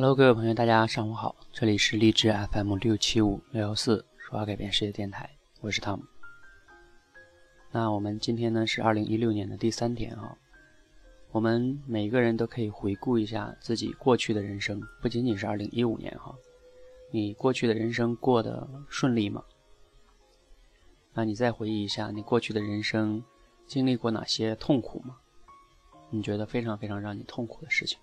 Hello，各位朋友，大家上午好，这里是荔枝 FM 六七五六幺四说话改变世界电台，我是汤姆。那我们今天呢是二零一六年的第三天啊，我们每个人都可以回顾一下自己过去的人生，不仅仅是二零一五年哈，你过去的人生过得顺利吗？那你再回忆一下，你过去的人生经历过哪些痛苦吗？你觉得非常非常让你痛苦的事情？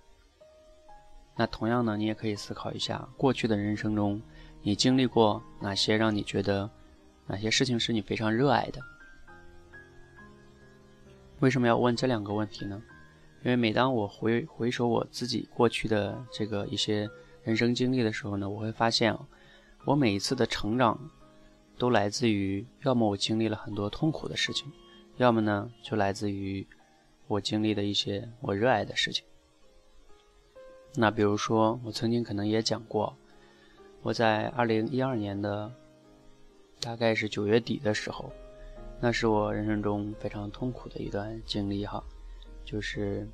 那同样呢，你也可以思考一下，过去的人生中，你经历过哪些让你觉得哪些事情是你非常热爱的？为什么要问这两个问题呢？因为每当我回回首我自己过去的这个一些人生经历的时候呢，我会发现，我每一次的成长，都来自于要么我经历了很多痛苦的事情，要么呢就来自于我经历的一些我热爱的事情。那比如说，我曾经可能也讲过，我在二零一二年的大概是九月底的时候，那是我人生中非常痛苦的一段经历哈，就是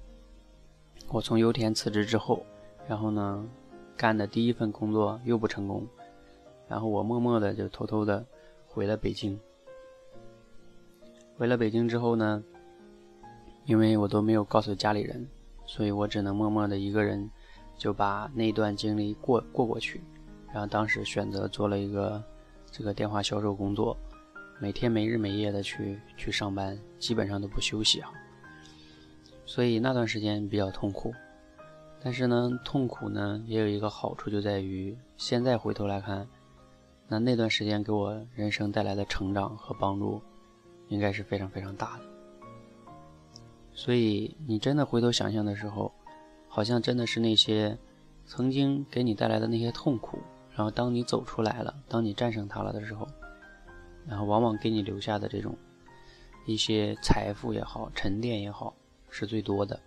我从油田辞职之后，然后呢，干的第一份工作又不成功，然后我默默的就偷偷的回了北京。回了北京之后呢，因为我都没有告诉家里人，所以我只能默默的一个人。就把那段经历过过过去，然后当时选择做了一个这个电话销售工作，每天没日没夜的去去上班，基本上都不休息啊。所以那段时间比较痛苦，但是呢，痛苦呢也有一个好处，就在于现在回头来看，那那段时间给我人生带来的成长和帮助，应该是非常非常大的。所以你真的回头想想的时候。好像真的是那些曾经给你带来的那些痛苦，然后当你走出来了，当你战胜它了的时候，然后往往给你留下的这种一些财富也好、沉淀也好，是最多的。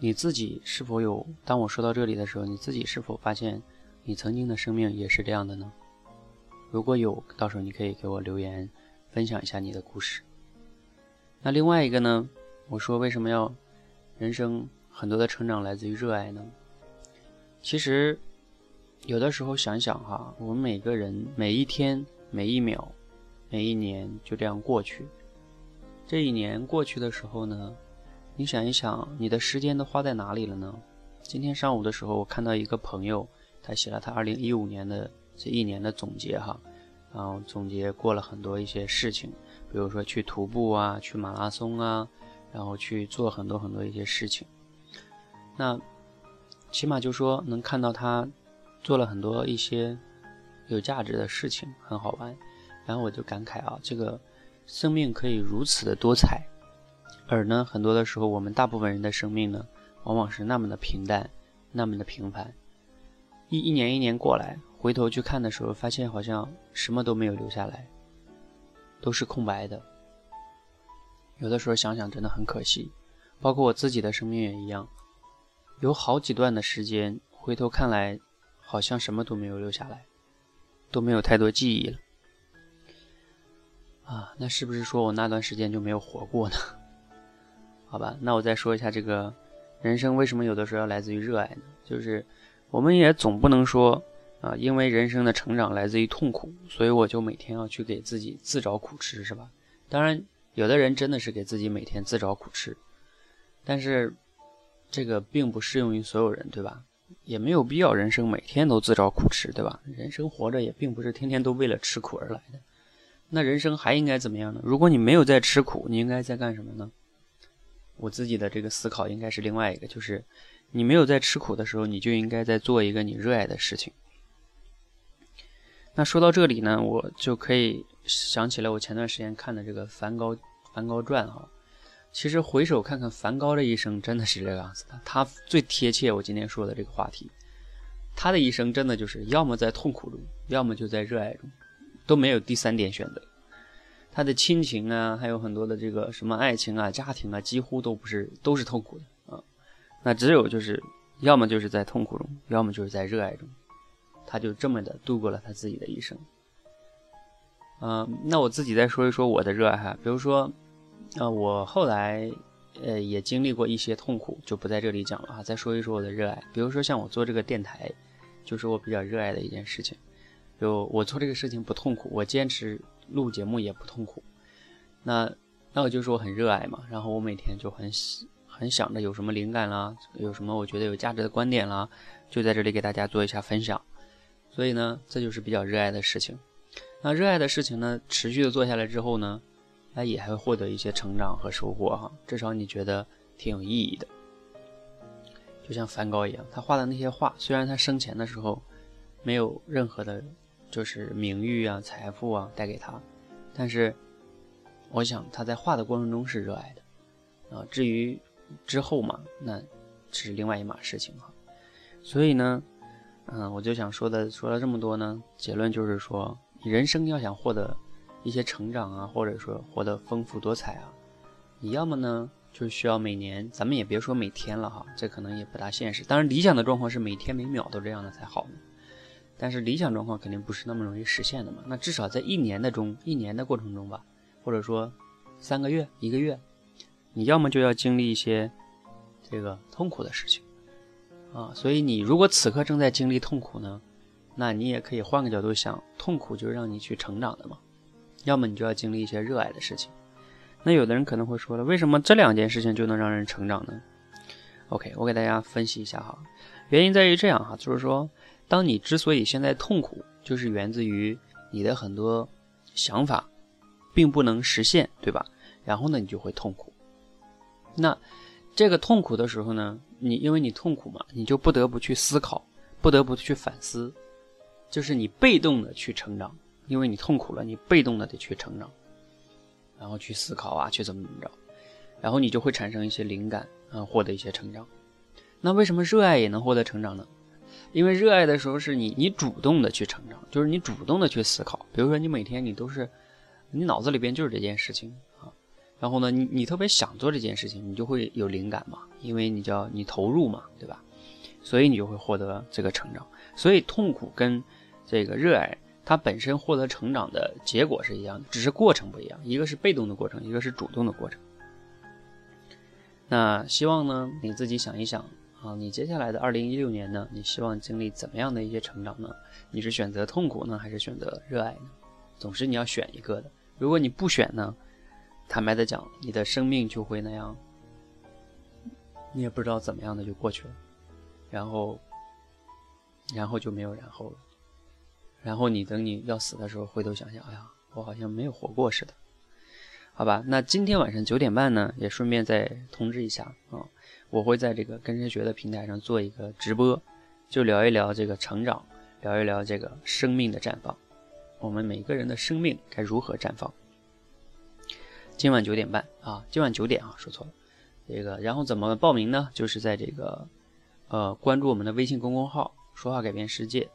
你自己是否有？当我说到这里的时候，你自己是否发现你曾经的生命也是这样的呢？如果有，到时候你可以给我留言，分享一下你的故事。那另外一个呢？我说为什么要？人生很多的成长来自于热爱呢。其实，有的时候想想哈，我们每个人每一天、每一秒、每一年就这样过去。这一年过去的时候呢，你想一想，你的时间都花在哪里了呢？今天上午的时候，我看到一个朋友，他写了他二零一五年的这一年的总结哈，然后总结过了很多一些事情，比如说去徒步啊，去马拉松啊。然后去做很多很多一些事情，那起码就说能看到他做了很多一些有价值的事情，很好玩。然后我就感慨啊，这个生命可以如此的多彩，而呢，很多的时候我们大部分人的生命呢，往往是那么的平淡，那么的平凡。一一年一年过来，回头去看的时候，发现好像什么都没有留下来，都是空白的。有的时候想想真的很可惜，包括我自己的生命也一样，有好几段的时间，回头看来，好像什么都没有留下来，都没有太多记忆了。啊，那是不是说我那段时间就没有活过呢？好吧，那我再说一下这个人生为什么有的时候要来自于热爱呢？就是我们也总不能说啊，因为人生的成长来自于痛苦，所以我就每天要去给自己自找苦吃，是吧？当然。有的人真的是给自己每天自找苦吃，但是这个并不适用于所有人，对吧？也没有必要人生每天都自找苦吃，对吧？人生活着也并不是天天都为了吃苦而来的。那人生还应该怎么样呢？如果你没有在吃苦，你应该在干什么呢？我自己的这个思考应该是另外一个，就是你没有在吃苦的时候，你就应该在做一个你热爱的事情。那说到这里呢，我就可以。想起了我前段时间看的这个《梵高梵高传》哈，其实回首看看梵高的一生，真的是这个样子的。他最贴切我今天说的这个话题，他的一生真的就是要么在痛苦中，要么就在热爱中，都没有第三点选择。他的亲情啊，还有很多的这个什么爱情啊、家庭啊，几乎都不是都是痛苦的啊。那只有就是要么就是在痛苦中，要么就是在热爱中，他就这么的度过了他自己的一生。嗯，那我自己再说一说我的热爱哈，比如说，呃，我后来呃，也经历过一些痛苦，就不在这里讲了啊。再说一说我的热爱，比如说像我做这个电台，就是我比较热爱的一件事情。就我做这个事情不痛苦，我坚持录节目也不痛苦。那那我就说我很热爱嘛。然后我每天就很很想着有什么灵感啦，有什么我觉得有价值的观点啦，就在这里给大家做一下分享。所以呢，这就是比较热爱的事情。那热爱的事情呢，持续的做下来之后呢？那也还会获得一些成长和收获哈，至少你觉得挺有意义的。就像梵高一样，他画的那些画，虽然他生前的时候没有任何的，就是名誉啊、财富啊带给他，但是我想他在画的过程中是热爱的啊。至于之后嘛，那是另外一码事情哈。所以呢，嗯，我就想说的，说了这么多呢，结论就是说，人生要想获得。一些成长啊，或者说活得丰富多彩啊，你要么呢，就需要每年，咱们也别说每天了哈，这可能也不大现实。当然，理想的状况是每天每秒都这样的才好。但是理想状况肯定不是那么容易实现的嘛。那至少在一年的中，一年的过程中吧，或者说三个月、一个月，你要么就要经历一些这个痛苦的事情啊。所以你如果此刻正在经历痛苦呢，那你也可以换个角度想，痛苦就是让你去成长的嘛。要么你就要经历一些热爱的事情，那有的人可能会说了，为什么这两件事情就能让人成长呢？OK，我给大家分析一下哈，原因在于这样哈，就是说，当你之所以现在痛苦，就是源自于你的很多想法并不能实现，对吧？然后呢，你就会痛苦。那这个痛苦的时候呢，你因为你痛苦嘛，你就不得不去思考，不得不去反思，就是你被动的去成长。因为你痛苦了，你被动的得去成长，然后去思考啊，去怎么怎么着，然后你就会产生一些灵感啊，获得一些成长。那为什么热爱也能获得成长呢？因为热爱的时候是你你主动的去成长，就是你主动的去思考。比如说你每天你都是，你脑子里边就是这件事情啊，然后呢，你你特别想做这件事情，你就会有灵感嘛，因为你叫你投入嘛，对吧？所以你就会获得这个成长。所以痛苦跟这个热爱。它本身获得成长的结果是一样的，只是过程不一样，一个是被动的过程，一个是主动的过程。那希望呢，你自己想一想啊，你接下来的二零一六年呢，你希望经历怎么样的一些成长呢？你是选择痛苦呢，还是选择热爱呢？总是你要选一个的。如果你不选呢，坦白的讲，你的生命就会那样，你也不知道怎么样的就过去了，然后，然后就没有然后了。然后你等你要死的时候，回头想想，哎呀，我好像没有活过似的，好吧？那今天晚上九点半呢，也顺便再通知一下啊，我会在这个跟谁学的平台上做一个直播，就聊一聊这个成长，聊一聊这个生命的绽放，我们每个人的生命该如何绽放？今晚九点半啊，今晚九点啊，说错了，这个然后怎么报名呢？就是在这个呃关注我们的微信公众号“说话改变世界”，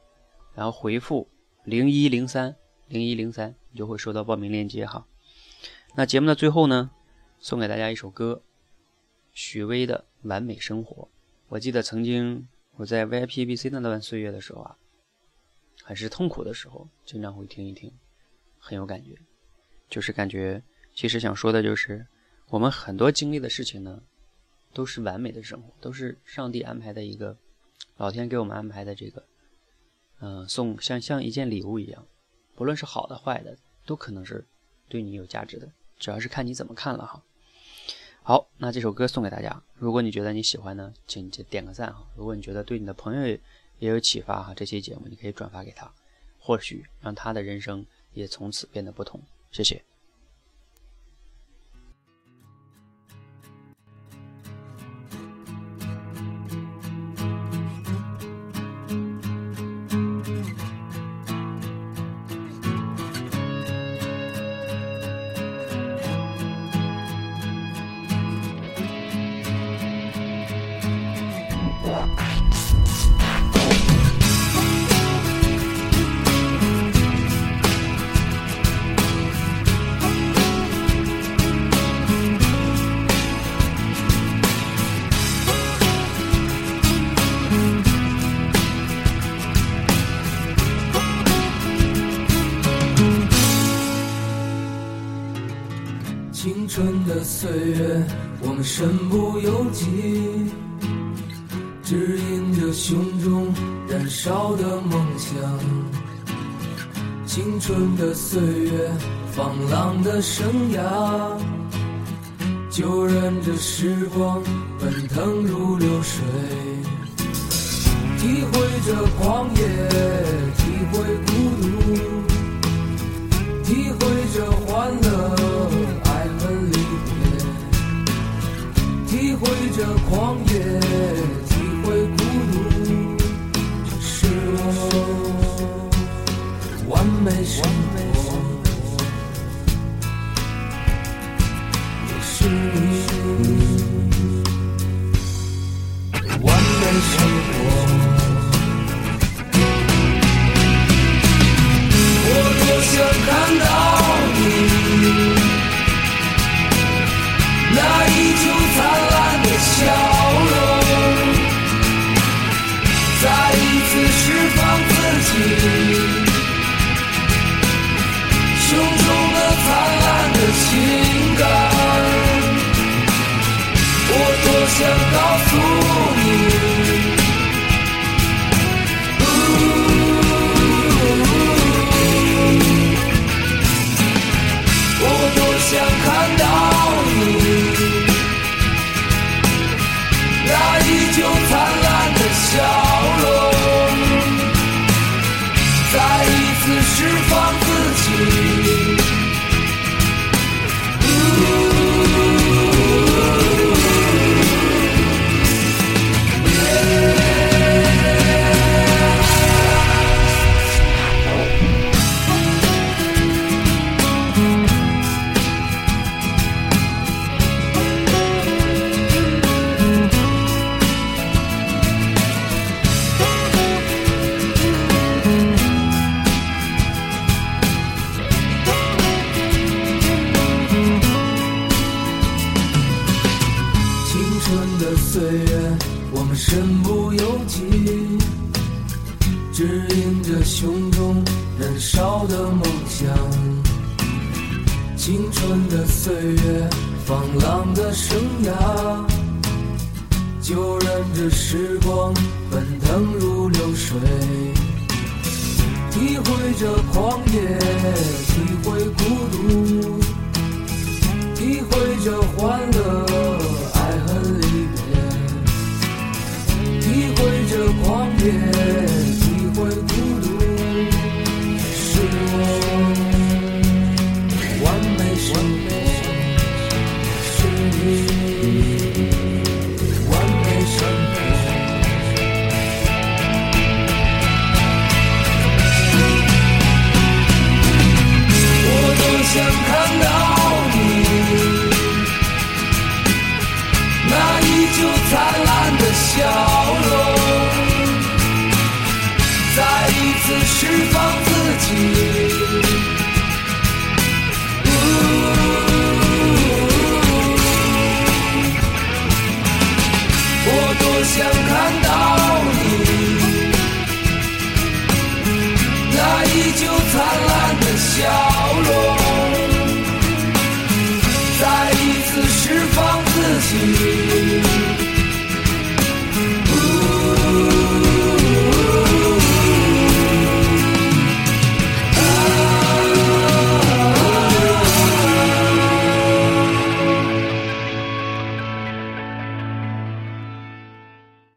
然后回复。零一零三零一零三，你就会收到报名链接哈。那节目的最后呢，送给大家一首歌，许巍的《完美生活》。我记得曾经我在 VIP ABC 那段岁月的时候啊，很是痛苦的时候，经常会听一听，很有感觉。就是感觉，其实想说的就是，我们很多经历的事情呢，都是完美的生活，都是上帝安排的一个，老天给我们安排的这个。嗯，送像像一件礼物一样，不论是好的坏的，都可能是对你有价值的，主要是看你怎么看了哈。好，那这首歌送给大家，如果你觉得你喜欢呢，请就点个赞哈。如果你觉得对你的朋友也有启发哈，这期节目你可以转发给他，或许让他的人生也从此变得不同。谢谢。岁月，我们身不由己，指引着胸中燃烧的梦想。青春的岁月，放浪的生涯，就任这时光奔腾如流水，体会着狂野，体会孤独，体会着欢乐。会着狂野，体会孤独，这是我完美生活，也是你完美生活。我多想看到你，那依旧灿烂。笑容，再一次释放自己，胸中的灿烂的情感，我多想告诉不由己指引着胸中燃烧的梦想，青春的岁月，放浪的生涯，就任这时光奔腾如流水，体会着狂野，体会孤独，体会着欢乐。依旧灿烂的笑容再一次释放自己。